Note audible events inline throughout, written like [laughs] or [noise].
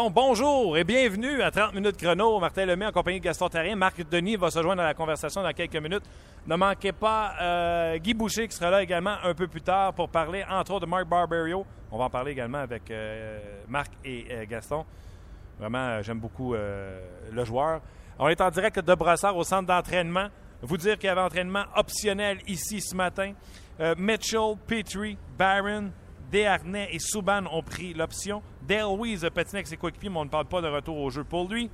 Bon, bonjour et bienvenue à 30 minutes chrono. Martin Lemay en compagnie de Gaston Tarien. Marc Denis va se joindre à la conversation dans quelques minutes. Ne manquez pas euh, Guy Boucher qui sera là également un peu plus tard pour parler entre autres de Marc Barberio. On va en parler également avec euh, Marc et euh, Gaston. Vraiment, j'aime beaucoup le joueur. On est en direct de Brassard au centre d'entraînement. Vous dire qu'il y avait entraînement optionnel ici ce matin. Mitchell, Petrie, Barron, Desharnais et Souban ont pris l'option. Dale Weiss a patiné avec ses coéquipiers, mais on ne parle pas de retour au jeu pour lui.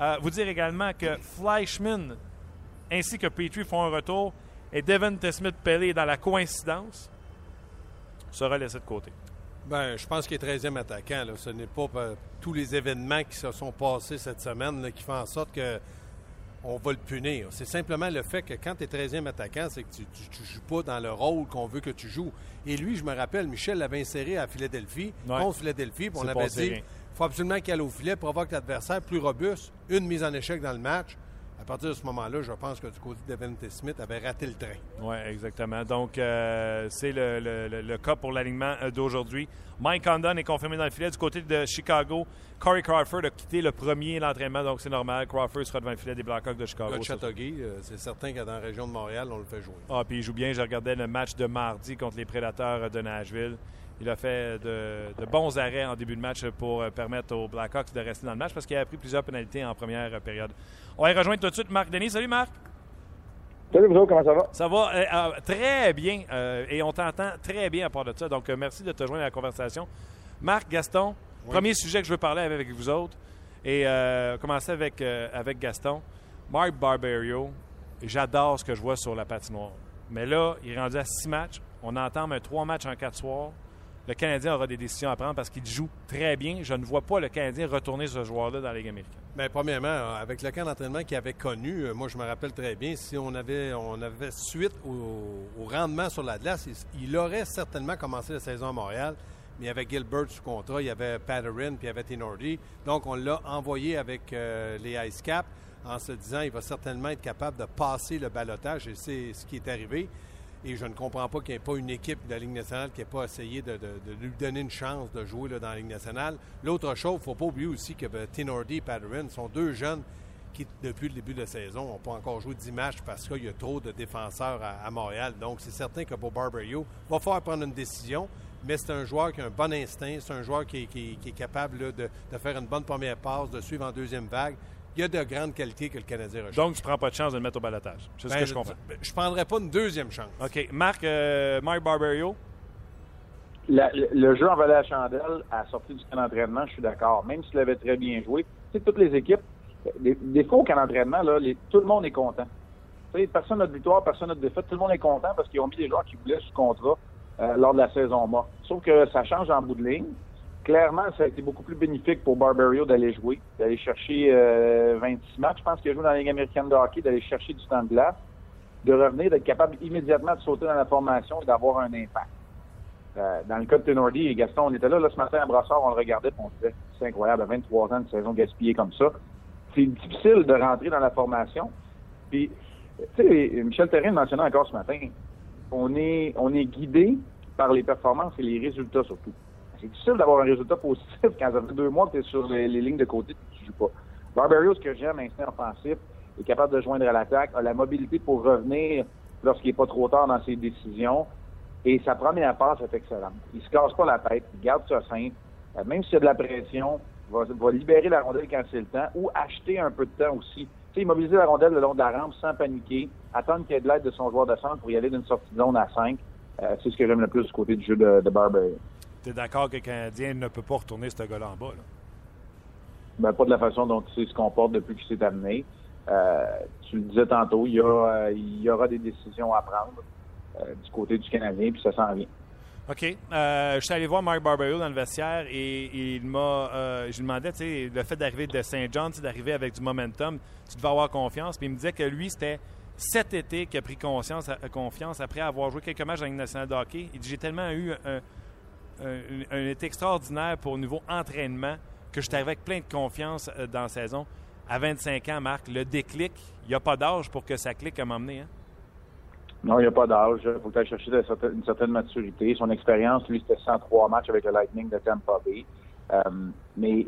Euh, vous dire également que Fleischman ainsi que Petrie font un retour et Devin Smith Pelé dans la coïncidence sera laissé de côté. Ben, je pense qu'il est 13e attaquant. Ce n'est pas tous les événements qui se sont passés cette semaine qui font en sorte que on va le punir. C'est simplement le fait que quand tu es 13e attaquant, c'est que tu ne joues pas dans le rôle qu'on veut que tu joues. Et lui, je me rappelle, Michel l'avait inséré à Philadelphie, contre Philadelphie, puis on avait dit il faut absolument qu'il aille au filet, provoque l'adversaire plus robuste, une mise en échec dans le match. À partir de ce moment-là, je pense que du côté de Devin Smith avait raté le train. Oui, exactement. Donc, euh, c'est le, cas pour l'alignement euh, d'aujourd'hui. Mike Condon est confirmé dans le filet. Du côté de Chicago, Corey Crawford a quitté le premier l'entraînement, donc c'est normal. Crawford sera devant le filet des Blackhawks de Chicago. Le euh, c'est certain que dans la région de Montréal, on le fait jouer. Ah, puis il joue bien. Je regardais le match de mardi contre les Prédateurs de Nashville. Il a fait de, bons arrêts en début de match pour euh, permettre aux Blackhawks de rester dans le match parce qu'il a pris plusieurs pénalités en première euh, période. On va y rejoindre tout de suite Marc Denis. Salut Marc. Salut vous comment ça va? Ça va euh, très bien et on t'entend très bien à part de ça. Donc merci de te joindre à la conversation. Marc, Gaston, premier sujet que je veux parler avec vous autres et commencer avec, avec Gaston. Marc Barberio, j'adore ce que je vois sur la patinoire. Mais là, il est rendu à six matchs. On entend un trois matchs en quatre soirs le Canadien aura des décisions à prendre parce qu'il joue très bien. Je ne vois pas le Canadien retourner ce joueur-là dans la Ligue américaine. Bien, premièrement, avec le camp d'entraînement qu'il avait connu, euh, moi, je me rappelle très bien, si on avait, on avait suite au, rendement sur la glace, il, aurait certainement commencé la saison à Montréal. Mais il y avait Gilbert sous contrat, il y avait Patterin, puis il y avait Tenordi. Donc, on l'a envoyé avec euh, les Ice Cap en se disant qu'il va certainement être capable de passer le balotage, et c'est ce qui est arrivé. Et je ne comprends pas qu'il n'y ait pas une équipe de la Ligue nationale qui n'ait pas essayé de, lui donner une chance de jouer dans la Ligue nationale. L'autre chose, il ne faut pas oublier aussi que ben, Tinordi et Patterin sont deux jeunes qui, depuis le début de la saison, n'ont pas encore joué 10 matchs parce qu'il y a trop de défenseurs à, Montréal. Donc, c'est certain que pour Barberio, va falloir prendre une décision. Mais c'est un joueur qui a un bon instinct, c'est un joueur qui, est capable de, faire une bonne première passe, de suivre en deuxième vague il y a de grandes qualités que le Canadien recherche. Donc, tu ne prends pas de chance de le mettre au balotage. C'est ce ben, que je comprends. Je ne prendrais pas une deuxième chance. OK. Marc, euh, Marc Barberio? le jeu en valet à chandelle à sortir du camp d'entraînement, je suis d'accord. Même s'il avait très bien joué, tu sais, toutes les équipes, des, fois au camp d'entraînement, là, tout le monde est content. Tu sais, personne n'a de victoire, personne n'a de défaite. Tout le monde est content parce qu'ils ont mis des joueurs qui voulaient sous contrat euh, lors de la saison morte. Sauf que ça change en bout de ligne clairement, ça a été beaucoup plus bénéfique pour Barberio d'aller jouer, d'aller chercher 26 euh, matchs. Je pense qu'il a joué dans la Ligue américaine de hockey, d'aller chercher du temps de glace, de revenir, d'être capable immédiatement de sauter dans la formation et d'avoir un impact. Euh, dans le cas de Tenordi et Gaston, on était là, ce matin à Brassard, on le regardait et on se disait c'est incroyable, 23 ans de saison gaspillée comme ça. C'est difficile de rentrer dans la formation. Puis, tu sais, Michel Terrien mentionnait encore ce matin, est, on est guidé par les performances et les résultats surtout. C'est difficile d'avoir un résultat positif [laughs] quand ça fait deux mois que tu es sur les, lignes de côté et que tu joues pas. Barbario, ce que j'aime, instinct offensif, est capable de joindre à l'attaque, a la mobilité pour revenir lorsqu'il n'est pas trop tard dans ses décisions. Et sa première passe est excellente. Il se casse pas la tête, il garde ça simple. Euh, même s'il y a de la pression, va, va libérer la rondelle quand c'est le temps ou acheter un peu de temps aussi. Tu sais, immobiliser la rondelle le long de la rampe sans paniquer, attendre qu'il y ait de l'aide de son joueur de centre pour y aller d'une sortie de zone à 5. Euh, c'est ce que j'aime le plus du côté du jeu de, de Barbario tu es d'accord que le Canadien ne peut pas retourner ce gars-là en bas? Là? Ben, pas de la façon dont il se comporte depuis qu'il s'est amené. Euh, tu le disais tantôt, il y, aura, il y aura des décisions à prendre euh, du côté du Canadien, puis ça s'en vient. OK. Euh, je suis allé voir Mark Barberio dans le vestiaire et, il m'a. je lui demandais, tu sais, le fait d'arriver de Saint John, d'arriver avec du momentum, tu devais avoir confiance. Puis il me disait que lui, c'était cet été qu'il a pris conscience, confiance après avoir joué quelques matchs dans la nationale de hockey. Il dit J'ai tellement eu un, un, été extraordinaire pour au niveau entraînement, que je avec plein de confiance euh, dans la saison. À 25 ans, Marc, le déclic, il n'y a pas d'âge pour que ça clique à m'emmener. Hein? Non, il n'y a pas d'âge. Il faut que chercher une certaine maturité. Son expérience, lui, c'était 103 matchs avec le Lightning de Tampa Bay. Euh, mais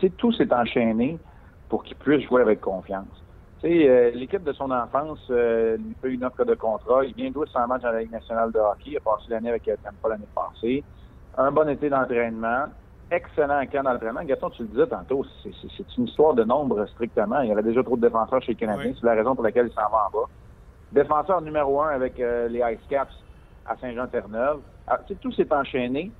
sais, tout s'est enchaîné pour qu'il puisse jouer avec confiance. L'équipe de son enfance lui fait une offre de contrat. Il vient jouer 100 matchs dans la Ligue nationale de hockey. Il a passé l'année avec Tampa l'année passée. Un bon été d'entraînement excellent camp d'entraînement. Gaston, tu le disais tantôt, c'est une histoire de nombre strictement. Il y avait déjà trop de défenseurs chez les Canadiens. C'est la raison pour laquelle il s'en va en bas. Défenseur numéro un avec euh, les Ice Caps à Saint-Jean-Terre-Neuve. Ah, tout s'est enchaîné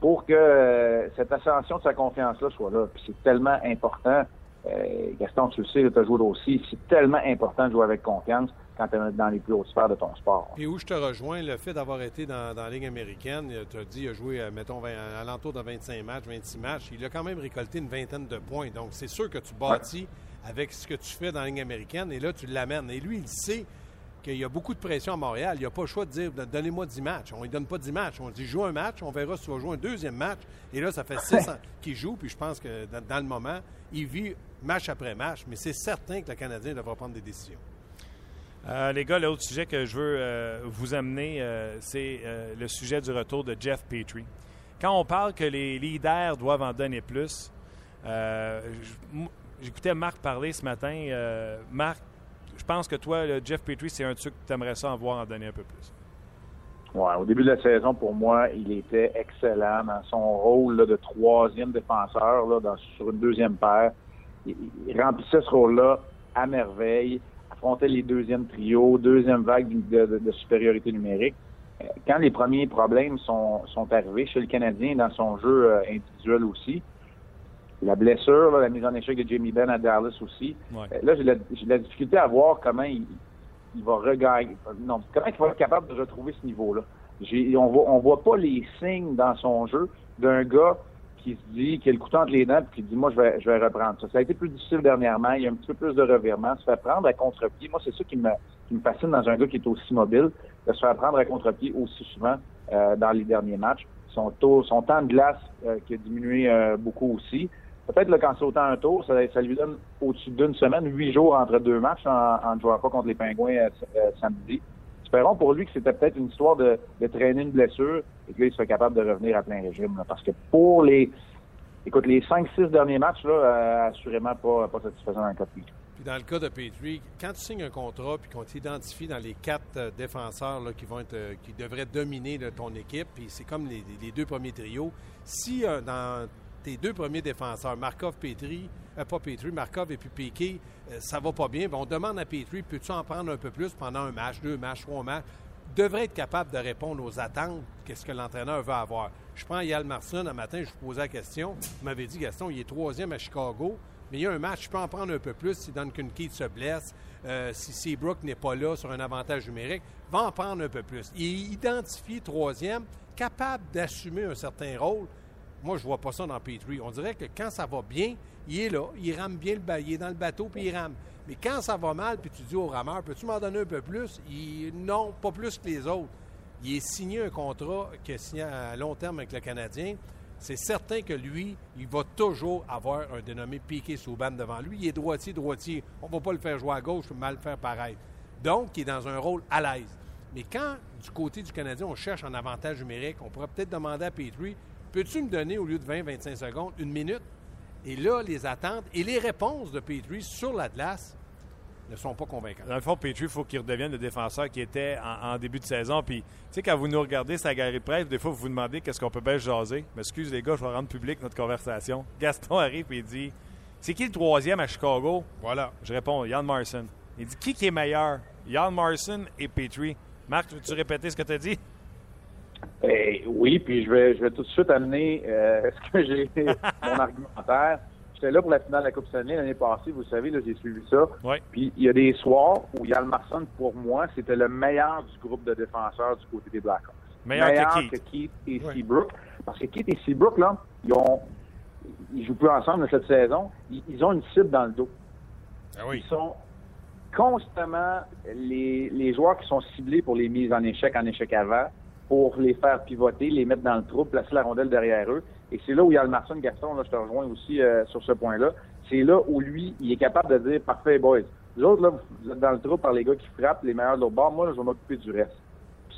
pour que euh, cette ascension de sa confiance-là soit là. c'est tellement important. Euh, Gaston, tu le sais, tu as joué aussi. C'est tellement important de jouer avec confiance quand tu es dans les plus hautes sphères de ton sport. Et où je te rejoins, le fait d'avoir été dans, la Ligue américaine, tu as dit, il a joué, euh, mettons, à l'entour de 25 matchs, 26 matchs, il a quand même récolté une vingtaine de points. Donc, c'est sûr que tu bâtis avec ce que tu fais dans la Ligue américaine et là, tu l'amènes. Et lui, il sait qu'il y a beaucoup de pression à Montréal. Il n'y a pas le choix de dire donnez-moi 10 matchs. On ne lui donne pas 10 matchs. On dit joue un match, on verra si tu vas jouer un deuxième match. Et là, ça fait [laughs] 6 ans qu'il joue. Puis je pense que dans, le moment, il vit match après match. Mais c'est certain que le Canadien devra prendre des décisions. Euh, les gars, l'autre sujet que je veux euh, vous amener, euh, c'est le sujet du retour de Jeff Petrie. Quand on parle que les leaders doivent en donner plus, j'écoutais Marc parler ce matin. Marc, je pense que toi, Jeff Petrie, c'est un truc que tu aimerais ça en voir en donner un peu plus. Ouais, au début de la saison, pour moi, il était excellent dans son rôle de troisième défenseur là, sur une deuxième paire. il remplissait ce rôle-là à merveille affrontait les deuxièmes trios, deuxième vague de, supériorité numérique. Euh, quand les premiers problèmes sont, arrivés chez le Canadien dans son jeu euh, individuel aussi, la blessure, la mise en échec de Jamie Benn à Dallas aussi, euh, là, j'ai la, difficulté à voir comment il, va regagner, non, comment il va être capable de retrouver ce niveau-là. On voit, on voit pas les signes dans son jeu d'un gars qui se dit, qui a le couteau entre les dents, puis qui dit, moi, je vais, je vais reprendre ça. Ça a été plus difficile dernièrement. Il y a un petit peu plus de revirement. Se faire prendre à contre-pied. Moi, c'est ça qui me, qui me fascine dans un gars qui est aussi mobile, de se faire prendre à contre-pied aussi souvent euh, dans les derniers matchs. Son, taux, son temps de glace euh, qui a diminué euh, beaucoup aussi. Peut-être le quand c'est autant un tour, ça, lui donne au-dessus d'une semaine, huit jours entre deux matchs en ne jouant pas contre les Pingouins samedi espérons pour lui que c'était peut-être une histoire de, traîner une blessure et qu'il soit capable de revenir à plein régime. parce que pour les écoute, les 5-6 derniers matchs, là, euh, assurément pas, satisfaisant dans le cas de Petrie. Puis dans le cas de Petrie, quand tu signes un contrat puis qu'on t'identifie dans les quatre euh, défenseurs là, qui vont être euh, qui devraient dominer ton équipe, puis c'est comme les, deux premiers trios, si dans tes deux premiers défenseurs, Markov, Petri, euh, pas Petri, Markov et puis Piquet, euh, ça va pas bien. on demande à Petri, peux-tu en prendre un peu plus pendant un match, deux matchs, trois matchs? devrait être capable de répondre aux attentes, qu'est-ce que l'entraîneur veut avoir. Je prends Yal Marson, un matin, je vous posais la question. Vous m'avez dit, Gaston, il est troisième à Chicago, mais il y a un match, je peux en prendre un peu plus si Duncan Keith se blesse, euh, si Seabrook n'est pas là sur un avantage numérique, va en prendre un peu plus. Il est identifié troisième, capable d'assumer un certain rôle, moi, je vois pas ça dans Petrie. On dirait que quand ça va bien, il est là, il rame bien le il est dans le bateau, puis il rame. Mais quand ça va mal, puis tu dis au rameur, peux-tu m'en donner un peu plus? Il, non, pas plus que les autres. Il est signé un contrat qui est signé à long terme avec le Canadien. C'est certain que lui, il va toujours avoir un dénommé Piqué Souban devant lui. Il est droitier, droitier. On ne va pas le faire jouer à gauche, mal le faire pareil. Donc, il est dans un rôle à l'aise. Mais quand, du côté du Canadien, on cherche un avantage numérique, on pourrait peut-être demander à Petrie Peux-tu me donner, au lieu de 20-25 secondes, une minute? Et là, les attentes et les réponses de Petrie sur la glace ne sont pas convaincantes. Dans le fond, Petrie, il faut qu'il redevienne le défenseur qui était en, début de saison. Puis, tu sais, quand vous nous regardez sa galerie de presse, des fois, vous vous demandez qu'est-ce qu'on peut bien jaser. M'excuse, les gars, je vais rendre public notre conversation. [laughs] Gaston arrive et il dit C'est qui le troisième à Chicago Voilà. Je réponds Yann Marson. Il dit Qui qui est meilleur Yann Marson et Petrie. Marc, veux-tu répéter ce que tu as dit? Eh, oui, puis je vais, je vais tout de suite amener euh, [laughs] ce que j'ai mon argumentaire. J'étais là pour la finale de la Coupe Stanley l'année passée, vous savez, là, j'ai suivi ça. Puis il y a des soirs où Yann Marson, pour moi, c'était le meilleur du groupe de défenseurs du côté des Blackhawks. Meilleur, meilleur que, Keith. et Seabrook. Parce que Keith et Seabrook, là, ils ont ils jouent plus ensemble cette saison. Ils, ont une cible dans le dos. Ah oui. Ils sont constamment les, les joueurs qui sont ciblés pour les mises en échec, en échec avant pour les faire pivoter, les mettre dans le trou, placer la rondelle derrière eux. Et c'est là où il y a le Martin Gaston, là, je te rejoins aussi euh, sur ce point-là. C'est là où lui, il est capable de dire Parfait, boys. Les autres, là, vous êtes dans le trou par les gars qui frappent, les meilleurs de l'autre bord. Moi, je vais m'occuper du reste.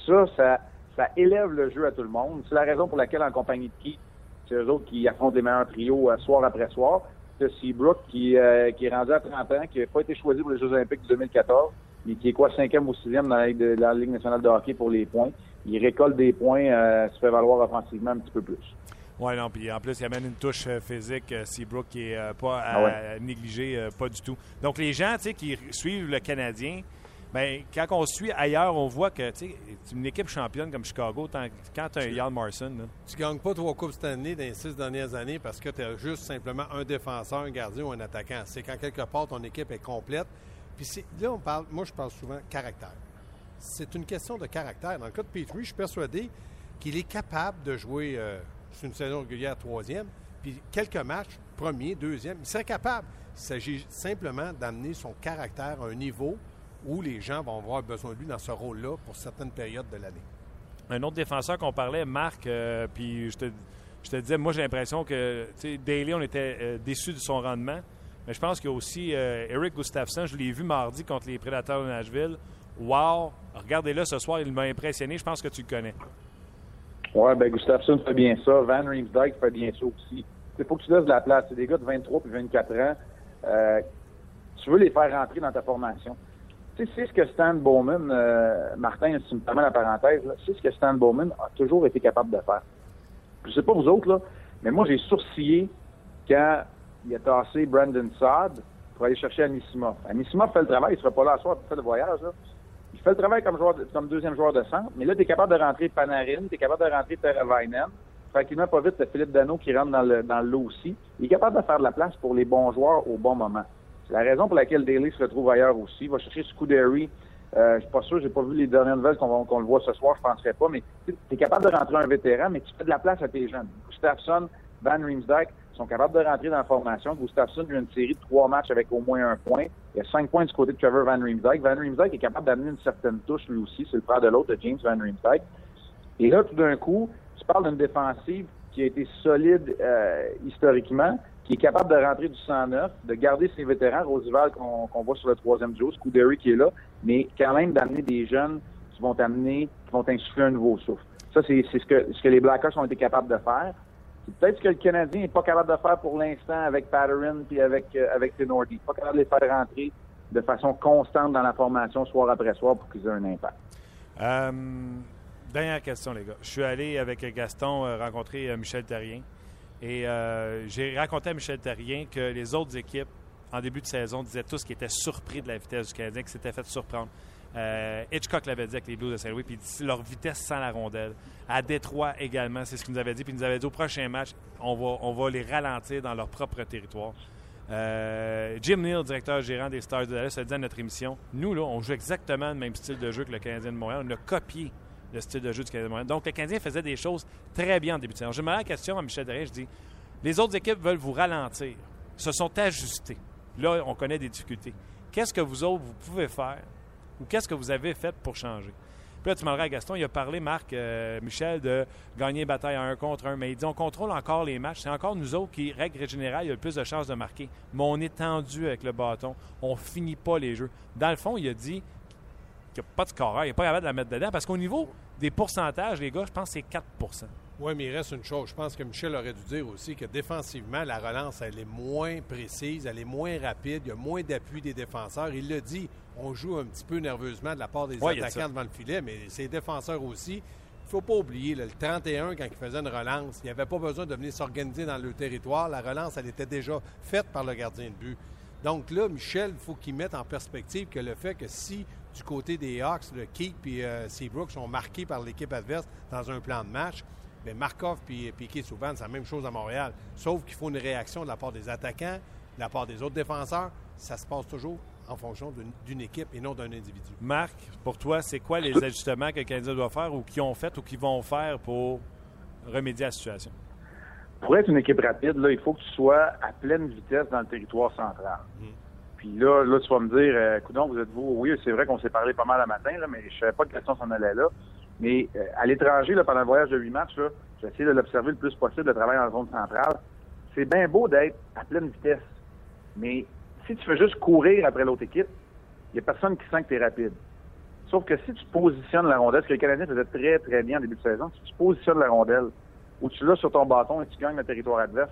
ça, ça, ça élève le jeu à tout le monde. C'est la raison pour laquelle, en compagnie de qui, C'est eux autres qui affrontent les meilleurs trios euh, soir après soir. C'est Seabrook qui, euh, qui est rendu à 30 ans, qui n'a pas été choisi pour les Jeux olympiques de 2014, mais qui est quoi, cinquième ou sixième dans de, la Ligue nationale de hockey pour les points. Il récolte des points, euh, se fait valoir offensivement un petit peu plus. Oui, non, puis en plus, il amène une touche euh, physique, euh, Seabrook, qui n'est pas à, ah ouais. négliger, pas du tout. Donc, les gens qui suivent le Canadien, Bien, quand on suit ailleurs, on voit que tu une équipe championne comme Chicago, quand tu as un Yann Marson. Là. Tu gagnes pas trois Coupes Stanley dans les six dernières années parce que tu as juste simplement un défenseur, un gardien ou un attaquant. C'est quand quelque part ton équipe est complète. Puis là, on parle, moi je parle souvent caractère. C'est une question de caractère. Dans le cas de Petrie, je suis persuadé qu'il est capable de jouer euh, une saison régulière troisième, puis quelques matchs, premier, deuxième, il serait capable. Il s'agit simplement d'amener son caractère à un niveau où les gens vont avoir besoin de lui dans ce rôle-là pour certaines périodes de l'année. Un autre défenseur qu'on parlait, Marc, euh, puis je te, disais, moi j'ai l'impression que Daly, on était euh, déçus de son rendement. Mais je pense qu'il y a aussi euh, Eric Gustafsson, je l'ai vu mardi contre les Prédateurs de Nashville. Wow! Regardez-le ce soir, il m'a impressionné. Je pense que tu le connais. Oui, ben Gustafsson fait bien ça. Van Riemsdyk fait bien ça aussi. Il faut que tu laisses de la place. C'est des gars de 23 et 24 ans. tu veux les faire rentrer dans ta formation tu sais, c'est ce que Stan Bowman, euh, Martin, tu me permets la parenthèse, c'est ce que Stan Bowman a toujours été capable de faire. Je sais pas vous autres, là, mais moi, j'ai sourcillé quand il a tassé Brandon Saad pour aller chercher Anissimov. Anissimov fait le travail, il sera pas là à soir pour faire le voyage, là. Il fait le travail comme, deuxième joueur de centre, mais là, tu es capable de rentrer Panarin, tu es capable de rentrer Teravainen, tranquillement, pas vite, Philippe Dano qui rentre dans le, dans le lot aussi. Il est capable de faire de la place pour les bons joueurs au bon moment. C'est la raison pour laquelle Daly se retrouve ailleurs aussi. Il va chercher Scuderi. Euh, je suis pas sûr, j'ai pas vu les dernières nouvelles qu'on le voit ce soir, je penserais pas, mais tu es capable de rentrer un vétéran, mais tu fais de la place à tes jeunes. Gustafsson, Van Riemsdyk sont capables de rentrer dans la formation. Gustafsson a une série de trois matchs avec au moins un point. Il y a cinq points du côté de Trevor Van Riemsdyk. Van Riemsdyk est capable d'amener une certaine touche lui aussi. C'est le frère de l'autre, de James Van Riemsdyk. Et là, tout d'un coup, tu parles d'une défensive qui a été solide euh, historiquement, qui est capable de rentrer du 109, de garder ses vétérans, Rosival qu'on voit sur le troisième duo, Scuderi qui est là, mais quand même d'amener des jeunes qui vont amener, qui vont insuffler un nouveau souffle. Ça, c'est ce que, ce que les Blackhawks ont été capables de faire. C'est peut-être ce que le Canadien n'est pas capable de faire pour l'instant avec Patterson puis avec, euh, avec Tenordi. Pas capable de les faire rentrer de façon constante dans la formation soir après soir pour qu'ils aient un impact. Euh, dernière question, les gars. Je suis allé avec Gaston euh, rencontrer euh, Michel Terrien. Et j'ai raconté à Michel Terrien que les autres équipes, en début de saison, disaient tous qu'ils étaient surpris de la vitesse du Canadien, qu'ils s'étaient fait surprendre. Euh, Hitchcock l'avait dit avec les Blues de Saint-Louis, puis leur vitesse sans la rondelle. À Détroit également, c'est ce qu'il nous avait dit. Puis il nous avait dit au prochain match, on va, les ralentir dans leur propre territoire. Euh, Jim Neal, directeur gérant des Stars de Dallas, a dit à notre émission Nous, là, on joue exactement le même style de jeu que le Canadien de Montréal. On a copié le style de jeu du Canadien Donc, le Canadien faisait des choses très bien en début de saison. Je me la question à Michel Derrière, je dis les autres équipes veulent vous ralentir, se sont ajustés. Là, on connaît des difficultés. Qu'est-ce que vous autres, vous pouvez faire ou qu'est-ce que vous avez fait pour changer? Puis là, tu demanderas à Gaston, il a parlé, Marc, euh, Michel, de gagner bataille à un contre un, mais il dit on contrôle encore les matchs. C'est encore nous autres qui, règle générale, il y a le plus de chances de marquer. Mais on est tendu avec le bâton. On finit pas les jeux. Dans le fond, il a dit qu'il n'y a pas de scoreur, il n'est pas capable de la mettre dedans parce qu'au niveau des pourcentages, les gars, je pense que c'est 4% oui, mais il reste une chose. Je pense que Michel aurait dû dire aussi que défensivement, la relance, elle est moins précise, elle est moins rapide, il y a moins d'appui des défenseurs. Il l'a dit, on joue un petit peu nerveusement de la part des attaquants devant le filet, mais ces défenseurs aussi. Il ne faut pas oublier, le 31, quand il faisait une relance, il n'y avait pas besoin de venir s'organiser dans le territoire. La relance, elle était déjà faite par le gardien de but. Donc là, Michel, il faut qu'il mette en perspective que le fait que si du côté des Hawks, le Keith et euh, Seabrook sont marqués par l'équipe adverse dans un plan de match, bien Markov et Piquet Souban, c'est la même chose à Montréal. Sauf qu'il faut une réaction de la part des attaquants, de la part des autres défenseurs. Ça se passe toujours en fonction d'une équipe et non d'un individu. Marc, pour toi, c'est quoi les ajustements que le Canadien doit faire ou qui ont fait ou qui vont faire pour remédier à la situation? Pour être une équipe rapide, là, il faut que tu sois à pleine vitesse dans le territoire central. Mm. Puis là, là, tu vas me dire, euh, vous êtes-vous? Oui, c'est vrai qu'on s'est parlé pas mal le matin, là, mais je savais pas de question s'en allait là. Mais euh, à l'étranger, pendant le voyage de huit matchs, j'ai essayé de l'observer le plus possible, de travailler dans la zone centrale. C'est bien beau d'être à pleine vitesse. Mais si tu fais juste courir après l'autre équipe, il n'y a personne qui sent que tu es rapide. Sauf que si tu positionnes la rondelle, ce que les Canadiens faisaient très, très bien en début de saison, si tu positionnes la rondelle, où tu l'as sur ton bâton et tu gagnes le territoire adverse,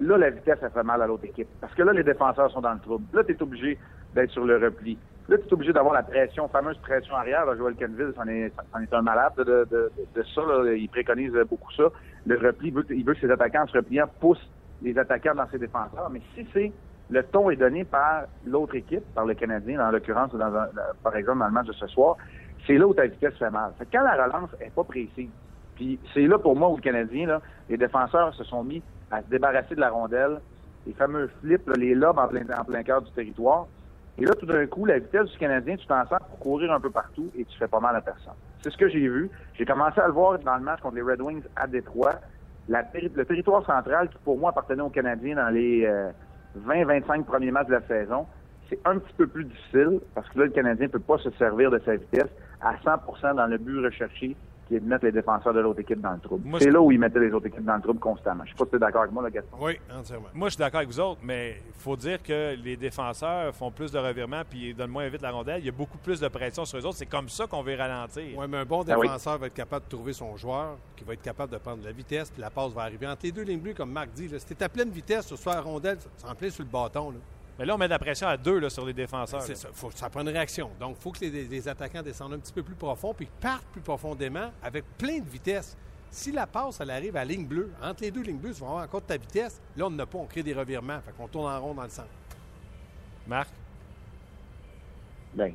là, la vitesse, ça fait mal à l'autre équipe. Parce que là, les défenseurs sont dans le trouble. Là, tu es obligé d'être sur le repli. Là, tu es obligé d'avoir la pression, fameuse pression arrière. Là, Joel Kenville, c'en est, est, un malade de, ça. Il préconise beaucoup ça. Le repli, veut, il veut que ses attaquants, en se repliant, poussent les attaquants dans ses défenseurs. Mais si c'est le ton est donné par l'autre équipe, par le Canadien, en l'occurrence, par exemple, dans le match de ce soir, c'est là où ta vitesse fait mal. quand la relance est pas précise, puis c'est là pour moi où le Canadien, les défenseurs se sont mis à se débarrasser de la rondelle, les fameux flips, les lobes en plein, cœur du territoire. Et là, tout d'un coup, la vitesse du Canadien, tu t'en sors pour courir un peu partout et tu fais pas mal à personne. C'est ce que j'ai vu. J'ai commencé à le voir dans le match contre les Red Wings à Détroit. le territoire central qui, pour moi, appartenait aux Canadiens dans les 20-25 euh, premiers matchs de la saison, c'est un petit peu plus difficile parce que là, le Canadien ne peut pas se servir de sa vitesse à 100% dans le but recherché qui est de mettre les défenseurs de l'autre équipe dans le trouble. C'est là où ils mettaient les autres équipes dans le trouble constamment. Je ne sais pas si tu es d'accord avec moi, là, Gaston. Oui, entièrement. Moi, je suis d'accord avec vous autres, mais il faut dire que les défenseurs font plus de revirements puis ils donnent moins vite la rondelle. Il y a beaucoup plus de pression sur eux autres. C'est comme ça qu'on veut ralentir. Oui, mais un bon ah défenseur va être capable de trouver son joueur, qui va être capable de prendre la vitesse, puis la passe va arriver entre les deux lignes bleues, comme Marc dit. Là, si tu à pleine vitesse, ce soir la rondelle, c'est en plein sur le bâton. Là. Mais là, on met de la pression à deux là, sur les défenseurs. C'est ça. Faut, ça prend une réaction. Donc, il faut que les, attaquants descendent un petit peu plus profond puis partent plus profondément avec plein de vitesse. Si la passe, elle arrive à ligne bleue, entre les deux lignes bleues, tu vas avoir encore ta vitesse. Là, on n'a pas, on crée des revirements. Fait qu'on tourne en rond dans le centre. Marc? Bien,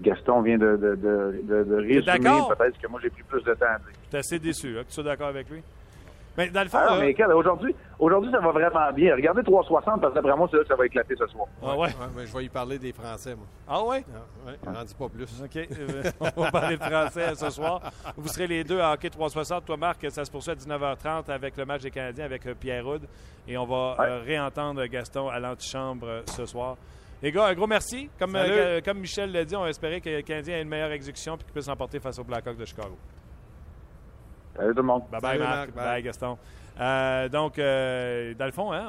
Gaston vient de, de, de, de résumer. Peut-être que moi, j'ai pris plus de temps à dire. Tu es assez déçu. Hein, tu es d'accord avec lui? Mais dans le fond. Ah, mais aujourd'hui, aujourd'hui, ça va vraiment bien. Regardez 360 parce que d'après moi, c'est là que ça va éclater ce soir. Ah ouais? mais je vais y parler des Français, moi. Ah ouais? Ah, ouais, n'en dis pas plus. OK. Euh, on va parler de Français ce soir. Vous serez les deux à Hockey 360. Toi, Marc, ça se poursuit à 19h30 avec le match des Canadiens avec euh, Pierre Houd. Et on va euh, réentendre Gaston à l'antichambre ce soir. Les gars, un gros merci. Comme, comme Michel l'a dit, on espérait que le Canadien ait une meilleure exécution et qu'il puisse s'emporter face au Blackhawks de Chicago. Salut tout le monde. Bye bye, Marc. Bye. Gaston. Euh, donc, euh, dans le fond, hein,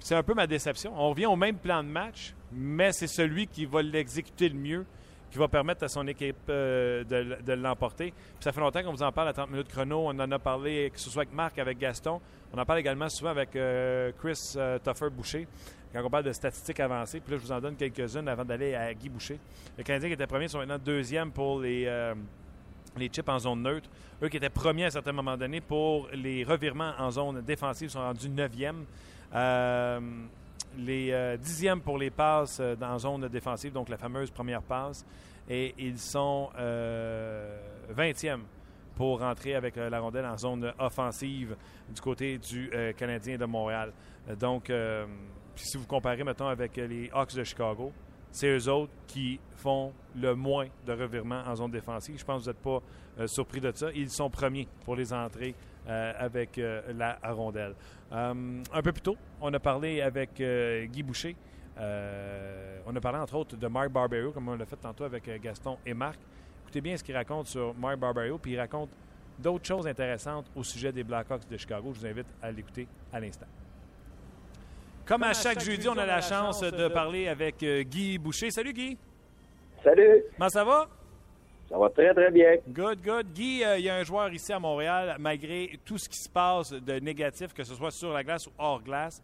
c'est un peu ma déception. On revient au même plan de match, mais c'est celui qui va l'exécuter le mieux qui va permettre à son équipe euh, de, l'emporter. ça fait longtemps qu'on vous en parle à 30 minutes chrono. On en a parlé, que ce soit avec Marc, avec Gaston. On en parle également souvent avec Chris Tuffer-Boucher, quand on parle de statistiques avancées. Puis là, je vous en donne quelques-unes avant d'aller à Guy Boucher. Les Canadiens qui étaient premiers sont maintenant deuxième pour les les chips en zone neutre. Eux qui étaient premiers à un certain moment donné pour les revirements en zone défensive sont rendus neuvième. Euh, les euh, dixièmes pour les passes euh, dans zone défensive, donc la fameuse première passe. Et ils sont vingtièmes pour rentrer avec la rondelle en zone offensive du côté du Canadien de Montréal. Donc, si vous comparez, mettons, avec les Hawks de Chicago, c'est eux autres qui font le moins de revirements en zone défensive. Je pense que vous n'êtes pas euh, surpris de ça. Ils sont premiers pour les entrées euh, avec euh, la rondelle. un peu plus tôt, on a parlé avec Guy Boucher. on a parlé entre autres de Mark Barbero, comme on l'a fait tantôt avec Gaston et Marc. Écoutez bien ce qu'il raconte sur Mark Barbero, puis il raconte d'autres choses intéressantes au sujet des Blackhawks de Chicago. Je vous invite à l'écouter à l'instant. Comme à chaque jeudi, on a la chance de parler avec euh, Guy Boucher. Salut Guy. Salut. Comment ça va? Ça va très, très bien. Good, good. Guy, euh, il y a un joueur ici à Montréal, malgré tout ce qui se passe de négatif, que ce soit sur la glace ou hors glace,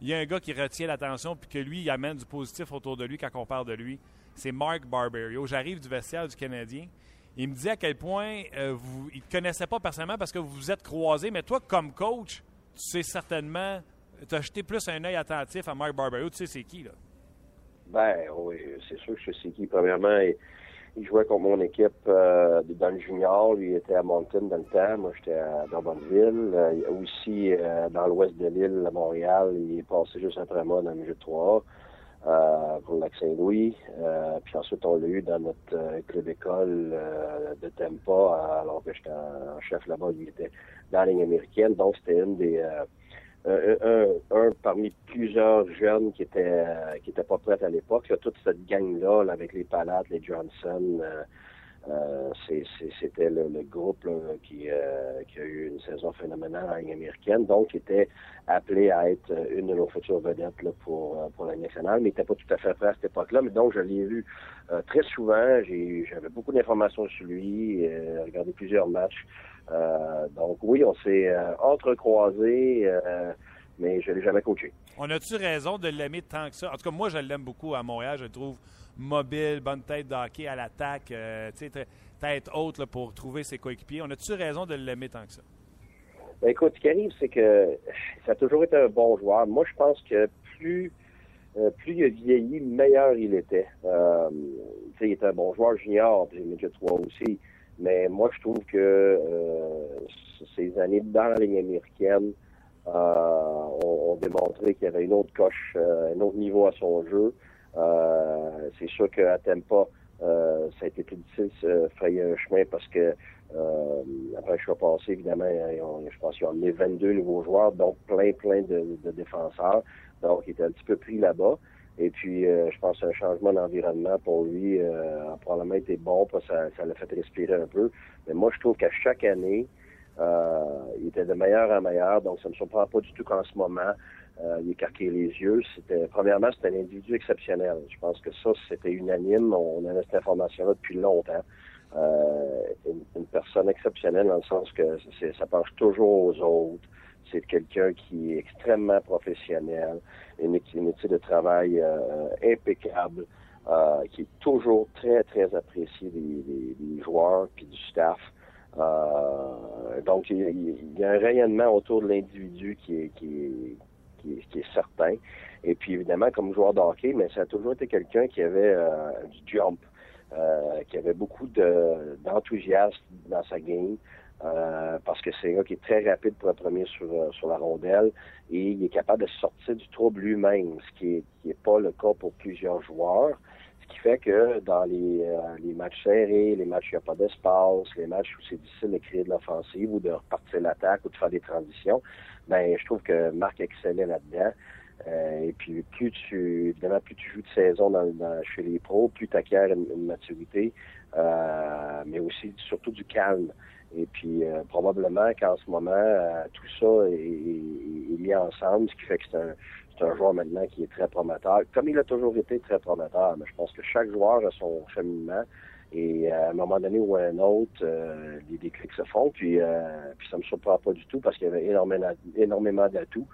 il y a un gars qui retient l'attention puis que lui, il amène du positif autour de lui quand on parle de lui. C'est Mark Barberio. J'arrive du vestiaire du Canadien. Il me dit à quel point euh, vous, il ne te connaissait pas personnellement parce que vous vous êtes croisés, mais toi, comme coach, tu sais certainement tu as jeté plus un œil attentif à Mark Barbero. Tu sais, c'est qui, là? Ben, oui, c'est sûr que je sais qui. Premièrement, il, jouait contre mon équipe euh, dans junior. Lui, il était à Mountain dans le temps. Moi, j'étais à Drummondville. Euh, aussi, euh, dans l'ouest de l'île, à Montréal, il est passé juste après moi dans le jeu de 3 euh, pour le Lac-Saint-Louis. puis ensuite, on l'a eu dans notre club école de Tempa, alors que j'étais en chef là-bas. Lui, était dans la ligne américaine. Donc, c'était une des un, un, parmi plusieurs jeunes qui étaient qui étaient pas prêts à l'époque. Toute cette gang-là, avec les Palates, les Johnson, euh, Euh, c'était le, groupe qui, euh, qui, a eu une saison phénoménale en Ligue américaine, donc qui était appelé à être une de nos futures vedettes pour, euh, pour la nationale, mais il n'était pas tout à fait prêt à cette époque-là. Mais donc, je l'ai vu très souvent. J'avais beaucoup d'informations sur lui, regardé plusieurs matchs. donc oui, on s'est entrecroisés, mais je ne l'ai jamais coaché. On a-tu raison de l'aimer tant que ça? En tout cas, moi, je l'aime beaucoup à Montréal. Je trouve mobile, bonne tête d'hockey à l'attaque, euh, tête haute pour trouver ses coéquipiers. On a-tu raison de l'aimer tant que ça? Ben, écoute, ce qui arrive, c'est que ça a toujours été un bon joueur. Moi, je pense que plus, euh, plus il a vieilli, meilleur il était. Euh, il était un bon joueur junior, puis midget 3 aussi. Mais moi, je trouve que ces années dans la ligne américaine ont, démontré qu'il y avait une autre coche, un autre niveau à son jeu. Euh, c'est sûr qu'à Tempa, euh, ça a été plus difficile de frayer un chemin parce que euh, après je suis passé, évidemment, je pense qu'ils ont amené 22 nouveaux joueurs, donc plein, plein de, défenseurs. Donc, il était un petit peu pris là-bas. Et puis, je pense qu'un changement d'environnement pour lui a probablement été bon, parce que ça, ça l'a fait respirer un peu. Mais moi, je trouve qu'à chaque année, il était de meilleur en meilleur. Donc, ça ne me surprend pas du tout qu'en ce moment, euh, il écarquait les yeux. C'était premièrement, c'était un individu exceptionnel. Je pense que ça, c'était unanime. On avait cette information-là depuis longtemps. Euh, une, personne exceptionnelle dans le sens que ça penche toujours aux autres. C'est quelqu'un qui est extrêmement professionnel, une, une étude de travail euh, impeccable, euh, qui est toujours très, très apprécié des, des, joueurs puis du staff. Euh, donc, il, il, y a un rayonnement autour de l'individu qui est, qui est, qui, est certain. Et puis évidemment, comme joueur de hockey, mais ça a toujours été quelqu'un qui avait euh, du jump, euh, qui avait beaucoup d'enthousiasme dans sa game. Euh, parce que c'est un gars qui est très rapide pour un premier sur, sur la rondelle et il est capable de sortir du trouble lui-même, ce qui n'est est pas le cas pour plusieurs joueurs. Qui fait que dans les, les matchs serrés, les matchs où il n'y a pas d'espace, les matchs où c'est difficile de créer de l'offensive ou de repartir l'attaque ou de faire des transitions, ben je trouve que Marc excellait là-dedans. Euh, et puis plus tu évidemment plus tu joues de saison dans, chez les pros, plus tu acquiers une, maturité, euh, mais aussi surtout du calme. Et puis euh, probablement qu'en ce moment, tout ça est, mis ensemble, ce qui fait que c'est un, c'est un joueur maintenant qui est très prometteur, comme il a toujours été très prometteur. Mais je pense que chaque joueur a son cheminement. Et à un moment donné ou à un autre, euh, les déclics se font, puis, euh, puis ça me surprend pas du tout parce qu'il y avait énormément, d'atouts.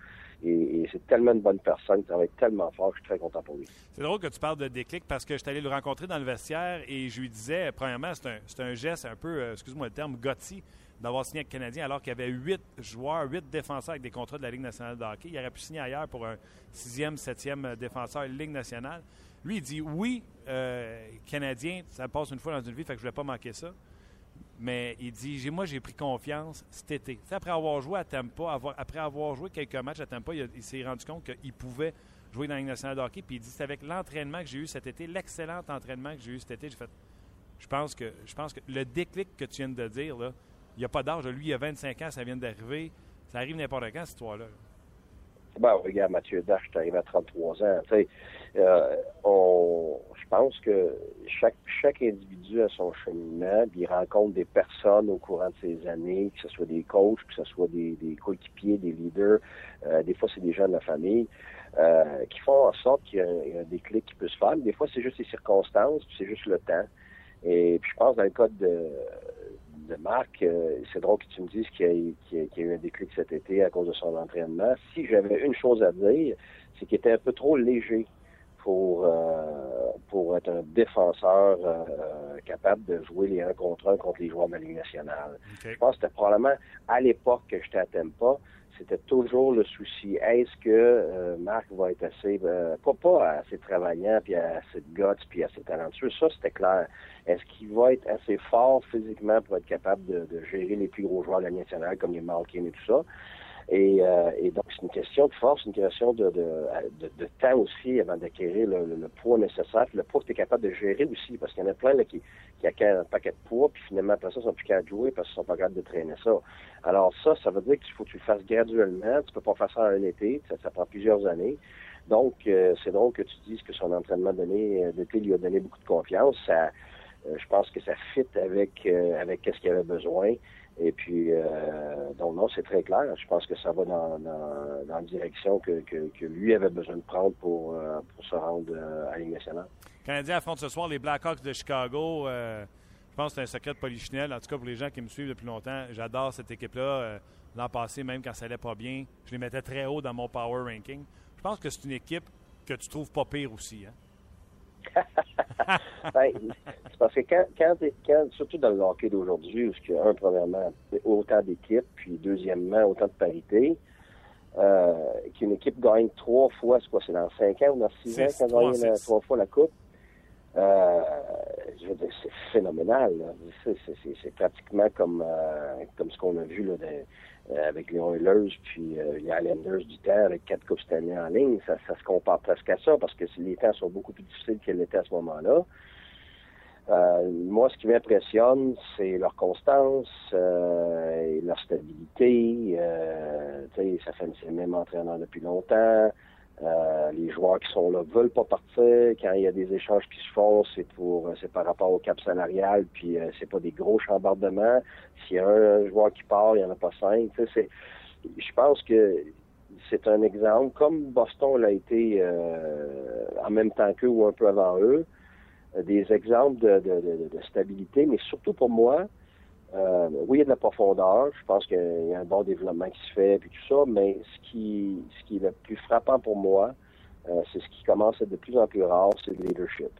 Et, c'est tellement une bonne personne, il travaille tellement fort, je suis très content pour lui. C'est drôle que tu parles de déclic parce que je suis allé le rencontrer dans le vestiaire et je lui disais, premièrement, c'est un, un, geste un peu, euh, excuse-moi le terme, gotti d'avoir signé avec le Canadien alors qu'il y avait huit joueurs, huit défenseurs avec des contrats de la Ligue nationale de hockey. Il aurait pu signer ailleurs pour un sixième, septième défenseur Ligue nationale. Lui, il dit oui, euh, Canadien, ça passe une fois dans une vie, fait que je ne voulais pas manquer ça. Mais il dit moi, j'ai pris confiance cet été. après avoir joué à Tampa, après avoir joué quelques matchs à Tampa, il, s'est rendu compte qu'il pouvait jouer dans la Ligue nationale de hockey. Puis il dit c'est avec l'entraînement que j'ai eu cet été, l'excellent entraînement que j'ai eu cet été, j'ai fait je pense que je pense que le déclic que tu viens de dire, là, il n'y a pas d'âge. Lui, il a 25 ans, ça vient d'arriver. Ça arrive n'importe quand, cette histoire-là. Ben, regarde, Mathieu Dash, tu arrivé à 33 ans. Euh, on, je pense que chaque, chaque individu a son cheminement, puis il rencontre des personnes au courant de ses années, que ce soit des coachs, que ce soit des, des coéquipiers, des leaders, euh, des fois c'est des gens de la famille, euh, qui font en sorte qu'il y, a un déclic qui peut se faire. Des fois, c'est juste les circonstances, puis c'est juste le temps. Et puis je pense dans le cas de, de Marc, euh, c'est drôle que tu me dises qu'il y, a eu un déclic cet été à cause de son entraînement. Si j'avais une chose à dire, c'est qu'il était un peu trop léger pour euh, pour être un défenseur euh, capable de jouer les 1 contre 1 contre les joueurs de la Ligue nationale. Je pense que c'était probablement à l'époque que je t'attends pas, c'était toujours le souci. Est-ce que euh, Marc va être assez, euh, pas, pas assez travaillant, puis assez de guts, puis assez talentueux, ça c'était clair. Est-ce qu'il va être assez fort physiquement pour être capable de, gérer les plus gros joueurs de la nationale, comme les Malkin et tout ça? Et, euh, et donc, c'est une question de force, une question de, de, de, temps aussi avant d'acquérir le, le, poids nécessaire, le poids que tu es capable de gérer aussi, parce qu'il y en a plein là, qui, qui acquièrent un paquet de poids, puis finalement, après ça, ils sont plus capables de jouer parce qu'ils sont pas capables de traîner ça. Alors ça, ça veut dire qu'il faut que tu le fasses graduellement. Tu peux pas faire ça en un été, ça, ça prend plusieurs années. Donc, euh, c'est drôle que tu dises que son entraînement donné, euh, d'été lui a donné beaucoup de confiance. Ça, je pense que ça fit avec avec ce qu'il avait besoin. Et puis, donc non, c'est très clair. Je pense que ça va dans, dans, dans la direction que, que, que, lui avait besoin de prendre pour, pour se rendre à la Ligue nationale. Le Canadien affronte ce soir les Blackhawks de Chicago. Je pense que c'est un secret de polichinelle. En tout cas, pour les gens qui me suivent depuis longtemps, j'adore cette équipe-là. Euh, l'an passé, même quand ça allait pas bien, je les mettais très haut dans mon power ranking. Je pense que c'est une équipe que tu trouves pas pire aussi. Hein? [laughs] ben, c'est parce que quand, quand, surtout dans le hockey d'aujourd'hui, où il y a un, premièrement, autant d'équipes, puis deuxièmement, autant de parité, euh, qu'une équipe gagne trois fois, c'est quoi, c'est dans cinq ans ou dans six ans qu'on gagne trois fois la Coupe? Euh, je veux dire, c'est phénoménal. C'est pratiquement comme, euh, comme ce qu'on a vu là, avec les Oilers puis les Islanders du temps avec quatre coupes cette en ligne. Ça, ça, se compare presque à ça parce que les temps sont beaucoup plus difficiles qu'elles l'étaient à ce moment-là. moi, ce qui m'impressionne, c'est leur constance, et leur stabilité. ça fait c'est le même entraîneur depuis longtemps. Euh, les joueurs qui sont là veulent pas partir. Quand il y a des échanges qui se font, c'est pour c'est par rapport au cap salarial, puis euh, c'est pas des gros chambardements. S'il y a un, joueur qui part, il y en a pas cinq. C'est, je pense que c'est un exemple, comme Boston l'a été euh, en même temps qu'eux ou un peu avant eux, des exemples de, de, de, de stabilité, mais surtout pour moi, euh, oui, il y a de la profondeur. Je pense qu'il y a un bon développement qui se fait, puis tout ça, mais ce qui, ce qui est le plus frappant pour moi, euh, c'est ce qui commence à être de plus en plus rare, c'est le leadership.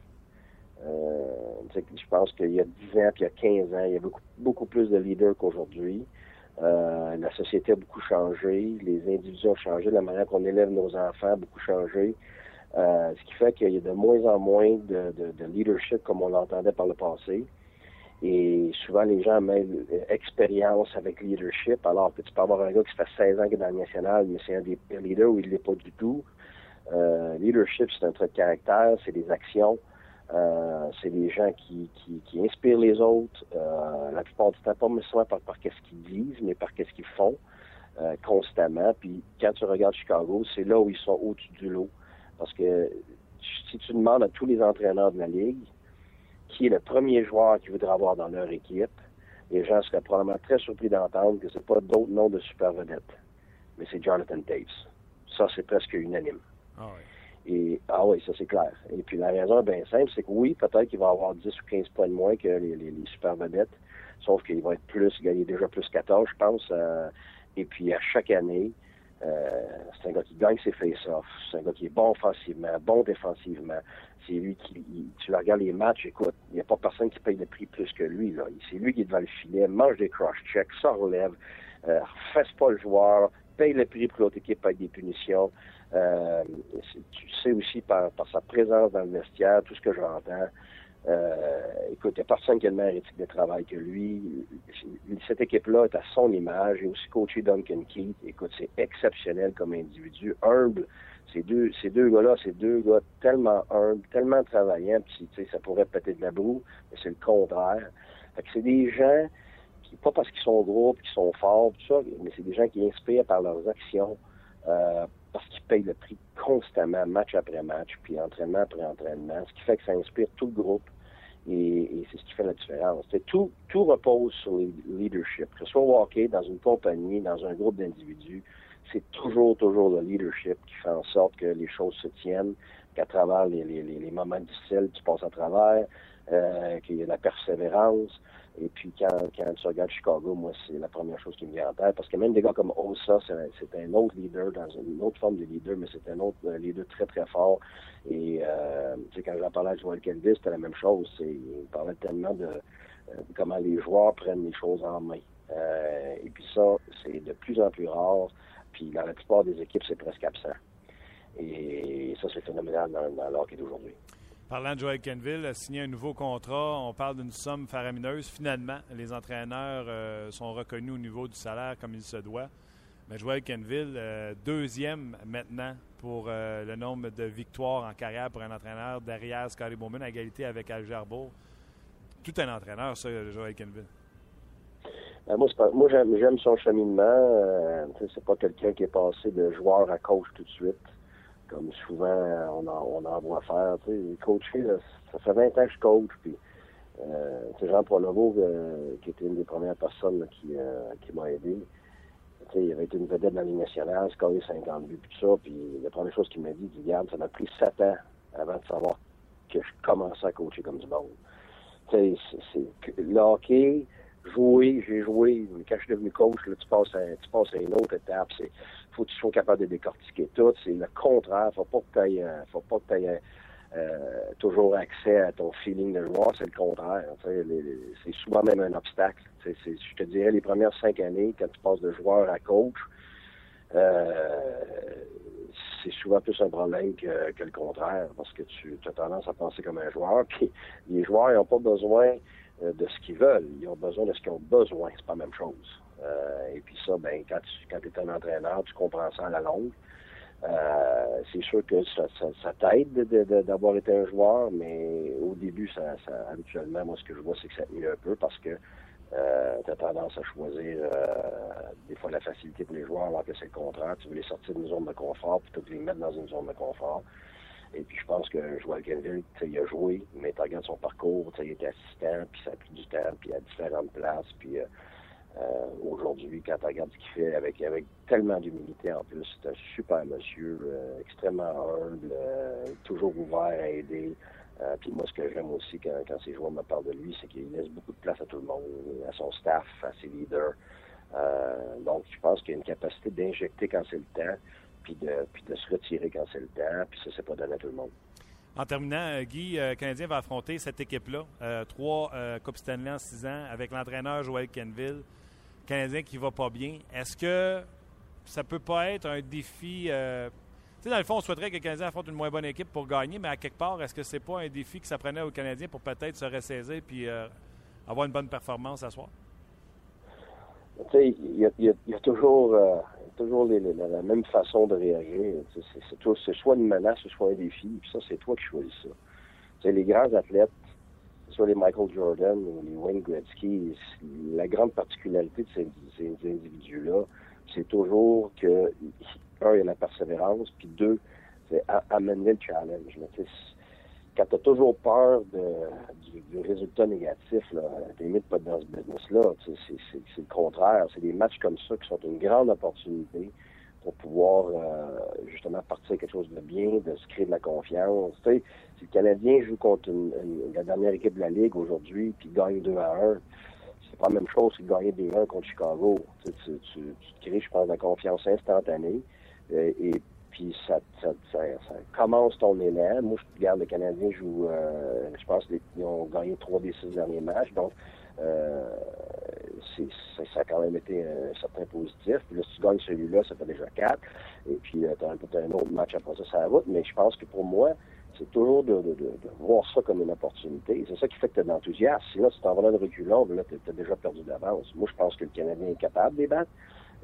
Euh, je pense qu'il y a 10 ans, puis il y a 15 ans, il y a beaucoup, beaucoup plus de leaders qu'aujourd'hui. La société a beaucoup changé, les individus ont changé, la manière qu'on élève nos enfants a beaucoup changé. Ce qui fait qu'il y a de moins en moins de leadership comme on l'entendait par le passé. Et souvent, les gens mêlent expérience avec leadership, alors que tu peux avoir un gars qui fait 16 ans qui est dans le national, mais c'est un des pires leaders où il ne l'est pas du tout. Euh, leadership, c'est un trait de caractère, c'est des actions, euh, c'est des gens qui, qui, qui, inspirent les autres, euh, la plupart du temps, pas nécessairement par, par qu'est-ce qu'ils disent, mais par qu'est-ce qu'ils font euh, constamment. Puis quand tu regardes Chicago, c'est là où ils sont au-dessus du lot. Parce que si tu demandes à tous les entraîneurs de la Ligue, qui est le premier joueur qu'ils voudraient avoir dans leur équipe, les gens seraient probablement très surpris d'entendre que c'est pas d'autre nom de super vedette, mais c'est Jonathan Taves. Ça, c'est presque unanime. Ah oui. Et, ah oui, ça c'est clair. Et puis la raison est bien simple, c'est que oui, peut-être qu'il va avoir 10 ou 15 points de moins que les, les, super vedettes, sauf qu'il va être plus, gagner déjà plus 14, je pense. Euh, et puis à chaque année, c'est un gars qui gagne ses face-offs, c'est un gars qui est bon offensivement, bon défensivement. C'est lui qui, tu regardes les matchs, écoute, il n'y a pas personne qui paye le prix plus que lui. C'est lui qui est devant le filet, mange des cross-checks, ça relève, euh, fasse pas le joueur, paye le prix pour l'autre équipe avec des punitions. Euh, tu sais aussi par, par sa présence dans le vestiaire, tout ce que j'entends. Euh, écoute, il n'y a personne qui a le même éthique de travail que lui. Cette équipe-là est à son image. Et aussi coaché Duncan Keith. Écoute, c'est exceptionnel comme individu, humble. Ces deux, ces deux gars-là, ces deux gars tellement humbles, tellement travaillants, puis ça pourrait péter de la boue, mais c'est le contraire. Fait que c'est des gens qui, pas parce qu'ils sont gros, qu'ils sont forts, ça, mais c'est des gens qui inspirent par leurs actions, euh, parce qu'ils payent le prix constamment, match après match, puis entraînement après entraînement, ce qui fait que ça inspire tout le groupe. Et, c'est ce qui fait la différence. tout, tout repose sur le leadership. Que ce soit dans une compagnie, dans un groupe d'individus, c'est toujours, toujours le leadership qui fait en sorte que les choses se tiennent, qu'à travers les, les, les, moments difficiles, tu passes à travers, euh, qu'il y a la persévérance. Et puis quand, quand tu regardes Chicago, moi, c'est la première chose qui me vient en tête. Parce que même des gars comme Osa, c'est un autre leader, dans une autre forme de leader, mais c'est un autre euh, leader très, très fort. Et euh, quand j'en parlais à Joel Kelvis, c'était la même chose. Il parlait tellement de, euh, de, comment les joueurs prennent les choses en main. Euh, et puis ça, c'est de plus en plus rare. Puis dans la plupart des équipes, c'est presque absent. Et ça, c'est phénoménal dans, dans l'hockey d'aujourd'hui. Parlant de Joel Kenville, a signé un nouveau contrat. On parle d'une somme faramineuse. Finalement, les entraîneurs euh, sont reconnus au niveau du salaire comme il se doit. Mais Joel Kenville, euh, deuxième maintenant pour euh, le nombre de victoires en carrière pour un entraîneur derrière Scotty Bowman, à égalité avec Al Jarbour. Tout un entraîneur, ça, Joel Kenville. Ben, moi, moi j'aime son cheminement. Euh, c'est pas quelqu'un qui est passé de joueur à coach tout de suite, comme souvent on en, on en voit faire. Coacher, ça fait 20 ans que je coach, puis Euh, Jean Pronovo, euh, qui était une des premières personnes qui, euh, qui m'a aidé, il avait été une vedette dans la Ligue nationale, scoré 50 buts, tout ça. Puis la première chose qu'il m'a dit, il dit, ça m'a pris 7 ans avant de savoir que je commençais à coacher comme du monde. C'est, le hockey, jouer, j'ai joué. Mais quand je suis devenu coach, là, tu passes à, tu passes à une autre étape. C'est, faut que tu sois capable de décortiquer tout. C'est le contraire. Faut pas que tu faut pas que tu euh, toujours accès à ton feeling de joueur, c'est le contraire. C'est souvent même un obstacle. je te dirais, les premières cinq années, quand tu passes de joueur à coach, euh, c'est souvent plus un problème que, que, le contraire, parce que tu as tendance à penser comme un joueur. [laughs] Puis les joueurs n'ont pas besoin euh, de ce qu'ils veulent, ils ont besoin de ce qu'ils ont besoin. C'est pas la même chose. Euh, et puis ça, ben, quand tu quand es un entraîneur, tu comprends ça à la longue. Euh, c'est sûr que ça, ça, t'aide d'avoir été un joueur, mais au début, ça, habituellement, moi, ce que je vois, c'est que ça nuit un peu parce que euh, tu as tendance à choisir des fois la facilité pour les joueurs alors que c'est le contraire. Tu veux les sortir d'une zone de confort plutôt que les mettre dans une zone de confort. Et puis je pense que Joël Kenville, il a joué, mais tu regardes son parcours, il était assistant, puis ça a pris du temps, puis à différentes places, puis euh, aujourd'hui, quand tu regardes ce qu'il fait avec, tellement d'humilité en plus, c'est un super monsieur, euh, extrêmement humble, euh, toujours ouvert à aider. puis moi, ce que j'aime aussi quand, quand ces joueurs me parlent de lui, c'est qu'il laisse beaucoup de place à tout le monde, à son staff, à ses leaders. donc, je pense qu'il a une capacité d'injecter quand c'est le temps, puis de, se retirer quand c'est le temps, puis ça, c'est pas donné à tout le monde. En terminant, Guy, Canadien va affronter cette équipe-là. trois Coupes Stanley en six ans avec l'entraîneur Joël Kenville. Canadien qui va pas bien. Est-ce que ça peut pas être un défi? Euh, tu sais, dans le fond, on souhaiterait que le Canadien affronte une moins bonne équipe pour gagner, mais à quelque part, est-ce que c'est pas un défi que ça prenait aux Canadiens pour peut-être se ressaisir puis euh, avoir une bonne performance à soir? Tu sais, il y, a, toujours, toujours la même façon de réagir. C'est soit une menace, soit un défi, puis ça, c'est toi qui choisis ça. Tu sais, les grands athlètes, soit les Michael Jordan ou les Wayne Gretzky, la grande particularité de ces, individus-là, c'est toujours que, un, il y a la persévérance, puis deux, c'est amener le challenge. quand tu as toujours peur du, résultat négatif, t'es mis pas dans ce business-là. C'est le contraire. C'est des matchs comme ça qui sont une grande opportunité pour pouvoir euh, justement partir quelque chose de bien, de se créer de la confiance. Tu sais, si le Canadien joue contre la dernière équipe de la Ligue aujourd'hui puis gagne 2 à 1, c'est pas la même chose que de gagner 2 1 contre Chicago. Tu, tu, tu, te crées, je pense, de la confiance instantanée. Euh, et puis ça, ça, ça, commence ton élan. Moi, je regarde le Canadien joue, euh, je pense qu'ils ont gagné trois des six derniers matchs. Donc, euh, ça, a quand même été un certain positif. Puis là, si tu gagnes celui-là, ça fait déjà quatre. Et puis, tu as peut-être un autre match après ça, ça la route. Mais je pense que pour moi, c'est toujours de, voir ça comme une opportunité. C'est ça qui fait que tu as de l'enthousiasme. Sinon, si tu en vas dans le reculon, là, tu as déjà perdu d'avance. Moi, je pense que le Canadien est capable de battre.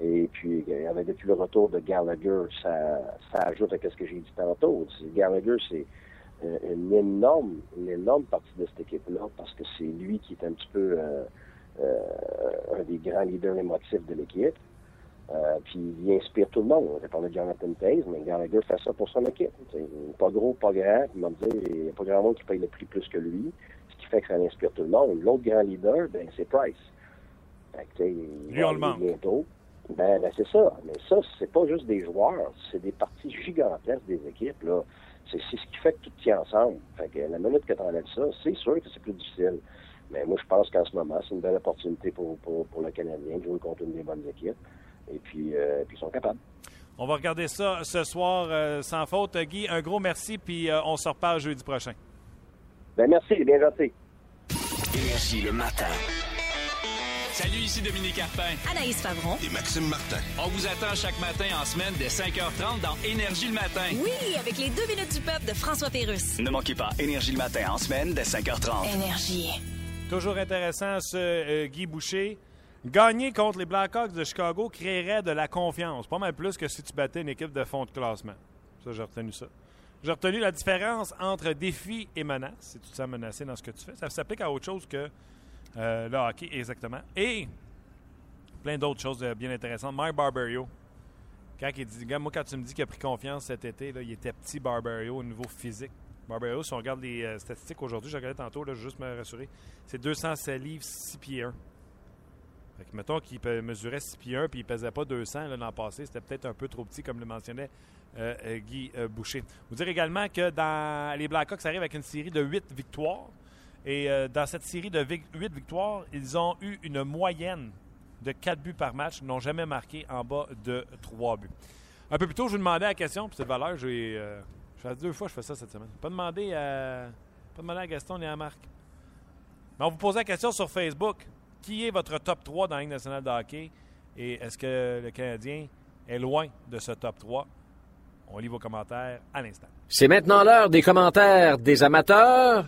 Et puis, avait depuis le retour de Gallagher, ça, ça ajoute à ce que j'ai dit tantôt. Gallagher, c'est une énorme, une énorme partie de cette équipe-là parce que c'est lui qui est un petit peu euh, euh, un des grands leaders émotifs de l'équipe. Euh, puis il inspire tout le monde. On a parlé de Jonathan Taze, mais Gallagher fait ça pour son équipe. pas gros, pas grand. Il n'y a pas grand monde qui paye le prix plus que lui, ce qui fait que ça inspire tout le monde. L'autre grand leader, ben, c'est Price. Fait lui, on le manque. Bientôt. Ben, ben c'est ça. Mais ça, c'est pas juste des joueurs, c'est des parties gigantesques des équipes. Là. C'est ce qui fait que tout tient ensemble. Fait que la minute que tu enlèves ça, c'est sûr que c'est plus difficile. Mais moi, je pense qu'en ce moment, c'est une belle opportunité pour, pour, pour, le Canadien de jouer contre une des bonnes équipes. Et puis, euh, puis ils sont capables. On va regarder ça ce soir euh, sans faute. Guy, un gros merci, puis euh, on se reparle jeudi prochain. Ben merci, bien gentil. Énergie le matin. Salut, ici Dominique Carpin. Anaïs Favron. Et Maxime Martin. On vous attend chaque matin en semaine dès 5h30 dans Énergie le matin. Oui, avec les deux minutes du peuple de François Pérusse. Ne manquez pas Énergie le matin en semaine dès 5h30. Énergie. Toujours intéressant ce euh, Guy Boucher. Gagner contre les Blackhawks de Chicago créerait de la confiance. Pas mal plus que si tu battais une équipe de fond de classement. Ça, j'ai retenu ça. J'ai retenu la différence entre défi et menace. Si tu te sens menacé dans ce que tu fais, ça s'applique à autre chose que euh, le hockey, exactement. Et plein d'autres choses euh, bien intéressantes. Mike Barberio, quand il dit, moi, quand tu me dis qu'il a pris confiance cet été, il était petit Barberio au niveau physique. Barbados, si on regarde les euh, statistiques aujourd'hui, j'ai regardé tantôt, là, je juste me rassurer, c'est 207 livres, 6 pieds 1. Fait que mettons qu'il mesurait 6 pieds 1 puis il pesait pas 200 là, l'an passé, c'était peut-être un peu trop petit, comme le mentionnait euh, Guy Boucher. Vous dire également que dans les Blackhawks arrivent avec une série de 8 victoires. Et euh, dans cette série de 8 victoires, ils ont eu une moyenne de 4 buts par match, n'ont jamais marqué en bas de 3 buts. Un peu plus tôt, je vous demandais la question, puis c'est de valeur, j'ai. euh, je fais deux fois je fais ça cette semaine. Pas demander à, pas demander à Gaston ni à Marc. Mais on vous posait la question sur Facebook. Qui est votre top 3 dans la Ligue nationale de hockey? Et est-ce que le Canadien est loin de ce top 3? On lit vos commentaires à l'instant. C'est maintenant l'heure des commentaires des amateurs.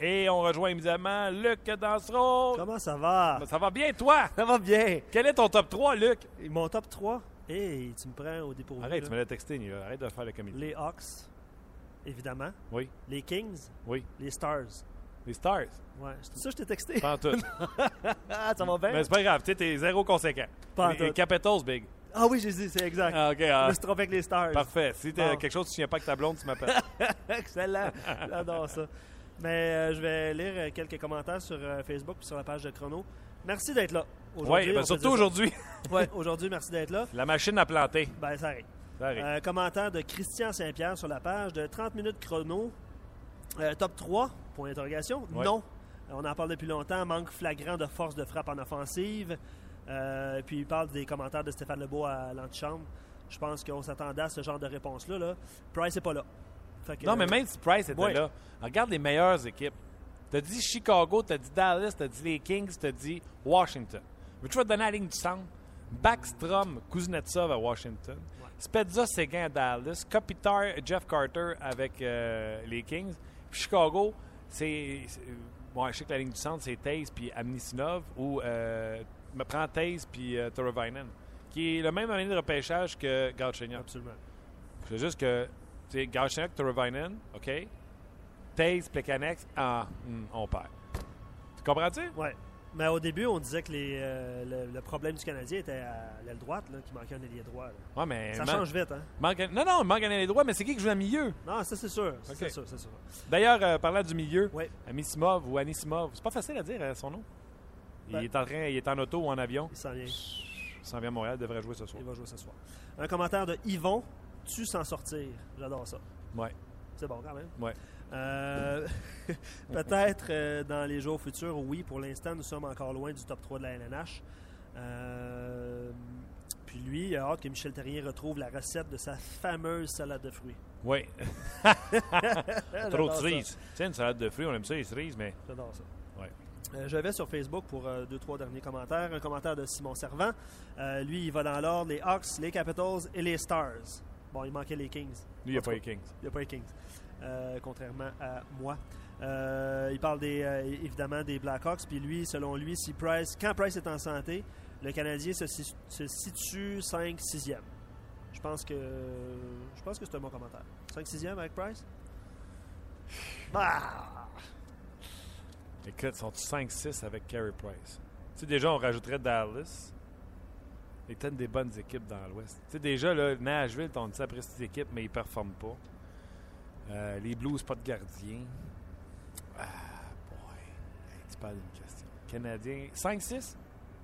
Et on rejoint immédiatement Luc Dansereau. Comment ça va? Ça va bien, toi? Ça va bien. Quel est ton top 3, Luc? Et Mon top 3, hey, tu me prends au dépourvu. Arrête, là. tu me l'as texté, Nicolas. Arrête de faire le comédie. Les Hawks, évidemment. Oui, Les Kings, oui. les Stars. Les Stars? Ouais, c'est ça que je t'ai texté. Pas en tout. [laughs] Ah, ça va bien? Mais c'est pas grave, tu sais, t'es zéro conséquent. Pas en les tout. Capitals, big. Ah oui, j'ai dit, c'est exact. Ah, OK. Je ah, me suis trompé avec les Stars. parfait. Si t'as Bon. quelque chose, tu ne pas que ta blonde, tu m'appelles. [laughs] Excellent. J'adore ça. Mais euh, je vais lire euh, quelques commentaires sur euh, Facebook et sur la page de Chrono. Merci d'être là. oui, Aujourd'hui, ben on surtout aujourd'hui. [laughs] Ouais, aujourd'hui, merci d'être là. La machine a planté. Ben, ça arrive. Ça arrive. Euh, commentaire de Christian Saint-Pierre sur la page de 30 minutes chrono. Top 3, point d'interrogation. Ouais. Non. On en parle depuis longtemps. Manque flagrant de force de frappe en offensive. Euh, puis il parle des commentaires de Stéphane Lebeau à l'antichambre. Je pense qu'on s'attendait à ce genre de réponse-là. Là. Price n'est pas là. Que, non, mais euh, même si Price était ouais. là, regarde les meilleures équipes. T'as dit Chicago, t'as dit Dallas, t'as dit les Kings, t'as dit Washington. Veux-tu vas te donner la ligne du centre? Backstrom, Kuznetsov à Washington. Spezza, Seguin à Dallas. Kopitar, Jeff Carter avec euh, les Kings. Puis Chicago, c'est... c'est- Bon, je sais que la ligne du centre, c'est Taze puis Amnisinov ou euh, me prends Taze puis euh, qui est le même année de repêchage que Galchenyuk. Absolument. C'est juste que, tu sais, Galchenyuk, OK? Taze, Plekanex, ah, hmm, on perd. Tu comprends-tu? Ouais. Mais au début, on disait que les, euh, le, le problème du Canadien était à l'aile droite, là, qu'il manquait un ailier droit. là. Ouais, mais. Ça man- change vite, hein? manque non, non, il manque un ailier droit, mais c'est qui qui joue à milieu? Non, ça c'est sûr. Sûr, c'est sûr. D'ailleurs, euh, parlant du milieu, Ouais. Amisimov ou Anisimov, c'est pas facile à dire euh, son nom. Il Ben- est en train, il est en auto ou en avion? Il s'en vient. Il s'en vient à Montréal, il devrait jouer ce soir. Il va jouer ce soir. Un commentaire de Yvon. Tu s'en sortir. J'adore ça. Ouais. C'est bon quand même. Ouais. Euh, [laughs] Peut-être euh, dans les jours futurs, oui. Pour l'instant, nous sommes encore loin du top 3 de la LNH. Euh, puis lui, il a hâte que Michel Terrien retrouve la recette de sa fameuse salade de fruits. Oui. [laughs] Trop de cerises. Tu sais, une salade de fruits, on aime ça, les cerises, mais. J'adore ça. Euh, je vais sur Facebook pour euh, deux, trois derniers commentaires. Un commentaire de Simon Servant. Euh, lui, il va dans l'ordre les Hawks, les Capitals et les Stars. Bon, il manquait les Kings. Lui, il n'y a pas les Kings. Il n'y a pas les Kings. Contrairement à moi. Euh, il parle des, évidemment des Blackhawks. Puis lui, selon lui, si Price, quand Price est en santé, le Canadien se, si- se situe 5-6e. Je pense que je pense que c'est un bon commentaire. 5-6e avec Price? Bah! Écoute, ils sont 5-6 avec Carey Price. Tu sais, déjà, on rajouterait Dallas. Et peut-être des bonnes équipes dans l'Ouest. Tu sais, déjà, là, Nashville, on dit après cette équipe, mais ils ne performent pas. Euh, les Blues, pas de gardien. Ah, boy. Hey, tu parles d'une question. Canadien, 5-6?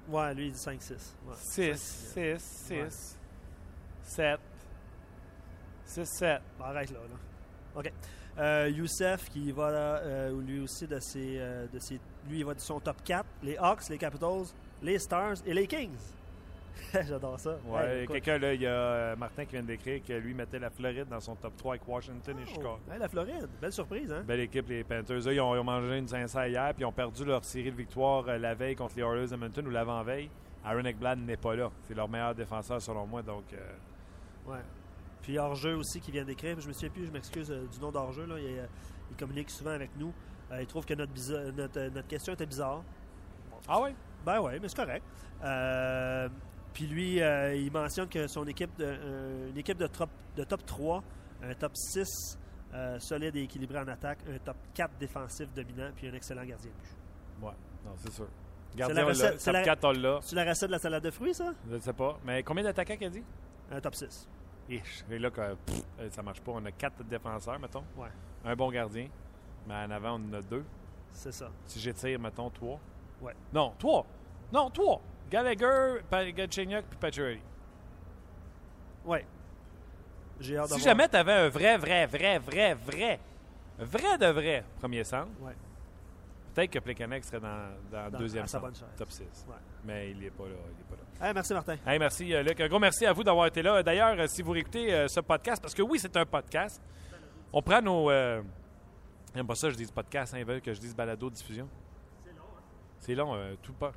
Ouais, lui, il dit 5-6. Ouais, 6, 5-6e. 6, 6, 7. 6, 7. Bon, arrête là, là. OK. Euh, Youssef qui va là, euh, lui aussi de ses, euh, de ses. Lui, il va de son top 4. Les Hawks, les Capitals, les Stars et les Kings. [laughs] J'adore ça. Ouais, Hey, quelqu'un, là, il y a Martin qui vient d'écrire que lui mettait la Floride dans son top 3 avec Washington et Oh, Chicago. hey, la Floride, belle surprise, hein? Belle équipe, les Panthers. Ils, ont, ils ont mangé une 500 hier, puis ils ont perdu leur série de victoires euh, la veille contre les Oilers d'Edmonton ou l'avant-veille. Aaron Ekblad n'est pas là. C'est leur meilleur défenseur, selon moi. Donc, euh, Ouais. Puis hors-jeu aussi qui vient d'écrire. Je me souviens plus, je m'excuse euh, du nom. Là. Il, euh, il communique souvent avec nous. Euh, il trouve que notre, bizarre- notre, notre question était bizarre. Ah ouais? Ben ouais, mais c'est correct. Puis lui, il mentionne que son équipe, de, une équipe de top, de top 3, un top 6 euh, solide et équilibré en attaque, un top 4 défensif dominant, puis un excellent gardien de but. Ouais. Non, c'est sûr. Gardien, c'est Top la- 4, on l'a. La recette de la salade de fruits, ça? Je ne sais pas. Mais combien d'attaquants qu'il a dit? Un top 6. Ish. Et là, que, pff, euh, ça marche pas. On a quatre défenseurs, mettons. Ouais. Un bon gardien. Mais en avant, on en a deux. C'est ça. Si j'étire, mettons, trois. Ouais. Non, trois. Non, trois. Gallagher, Galchenyuk puis Pacioretty. Ouais. J'ai hâte Si jamais tu avais un vrai, vrai, vrai, vrai, vrai, vrai de vrai premier centre, Ouais. Peut-être que Plekanec serait dans, dans deuxième à sa centre, bonne chaise. top 6. Ouais. Mais il n'est pas là. Il est pas là. Hey, merci, Martin. Hey, merci, euh, Luc. Un gros merci à vous d'avoir été là. D'ailleurs, euh, si vous réécoutez euh, ce podcast, parce que oui, c'est un podcast, on prend nos. Euh... J'aime pas ça, que je dis podcast, hein, ils veulent que je dise balado-diffusion. C'est long, euh, tout pas.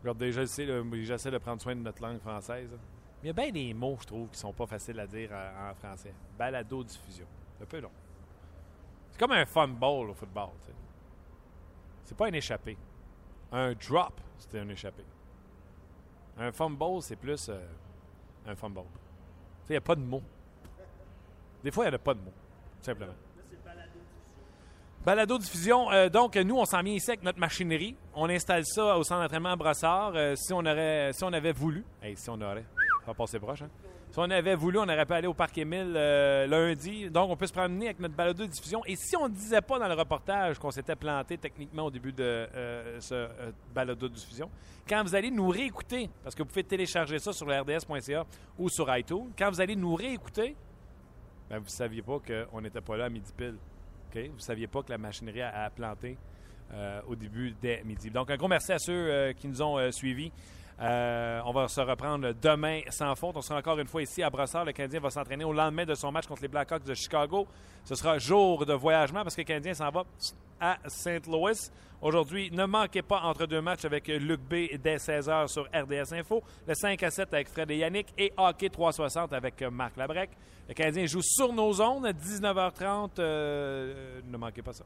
Regarde, déjà, je sais, là, mais j'essaie de prendre soin de notre langue française. là. Mais il y a bien des mots, je trouve, qui sont pas faciles à dire euh, en français. Balado-diffusion. C'est un peu long. C'est comme un fun ball au football. tu sais. C'est pas un échappé. Un drop, c'était un échappé. Un fumble, c'est plus euh, un fumble. Il n'y a pas de mots. Des fois, il n'y a pas de mots, simplement. Balado-diffusion. euh, donc, nous, on s'en vient ici avec notre machinerie. On installe ça au centre d'entraînement à Brossard. Euh, si, on aurait, si on avait voulu, hey, si on aurait, ça va passer proche, hein? Si on avait voulu, on aurait pu aller au Parc Émile euh, lundi. Donc, on peut se promener avec notre balado-diffusion. Et si on ne disait pas dans le reportage qu'on s'était planté techniquement au début de euh, ce euh, balado-diffusion, quand vous allez nous réécouter, parce que vous pouvez télécharger ça sur rds.ca ou sur iTunes, quand vous allez nous réécouter, ben, vous ne saviez pas qu'on n'était pas là à midi pile. Vous ne saviez pas que la machinerie a, planté euh, au début dès midi. Donc, un gros merci à ceux qui nous ont suivis. Euh, on va se reprendre demain sans faute. On sera encore une fois ici à Brossard. Le Canadien va s'entraîner au lendemain de son match contre les Blackhawks de Chicago. Ce sera jour de voyagement parce que le Canadien s'en va à St. Louis. Aujourd'hui, ne manquez pas entre deux matchs avec Luc B dès 16h sur RDS Info. Le 5 à 7 avec Fred et Yannick et Hockey 360 avec Marc Labrec. Le Canadien joue sur nos ondes à 19h30. euh, ne manquez pas ça.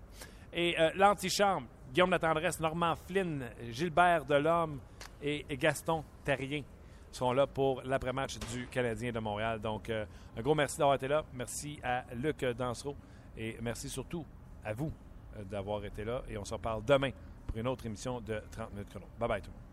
Et euh, l'antichambre, Guillaume Latendresse, Normand Flynn, Gilbert Delhomme et Gaston Terrien sont là pour l'après-match du Canadien de Montréal. Donc, euh, un gros merci d'avoir été là. Merci à Luc Dansereau et merci surtout à vous euh, d'avoir été là. Et on se reparle demain pour une autre émission de 30 minutes chrono. Bye bye tout le monde.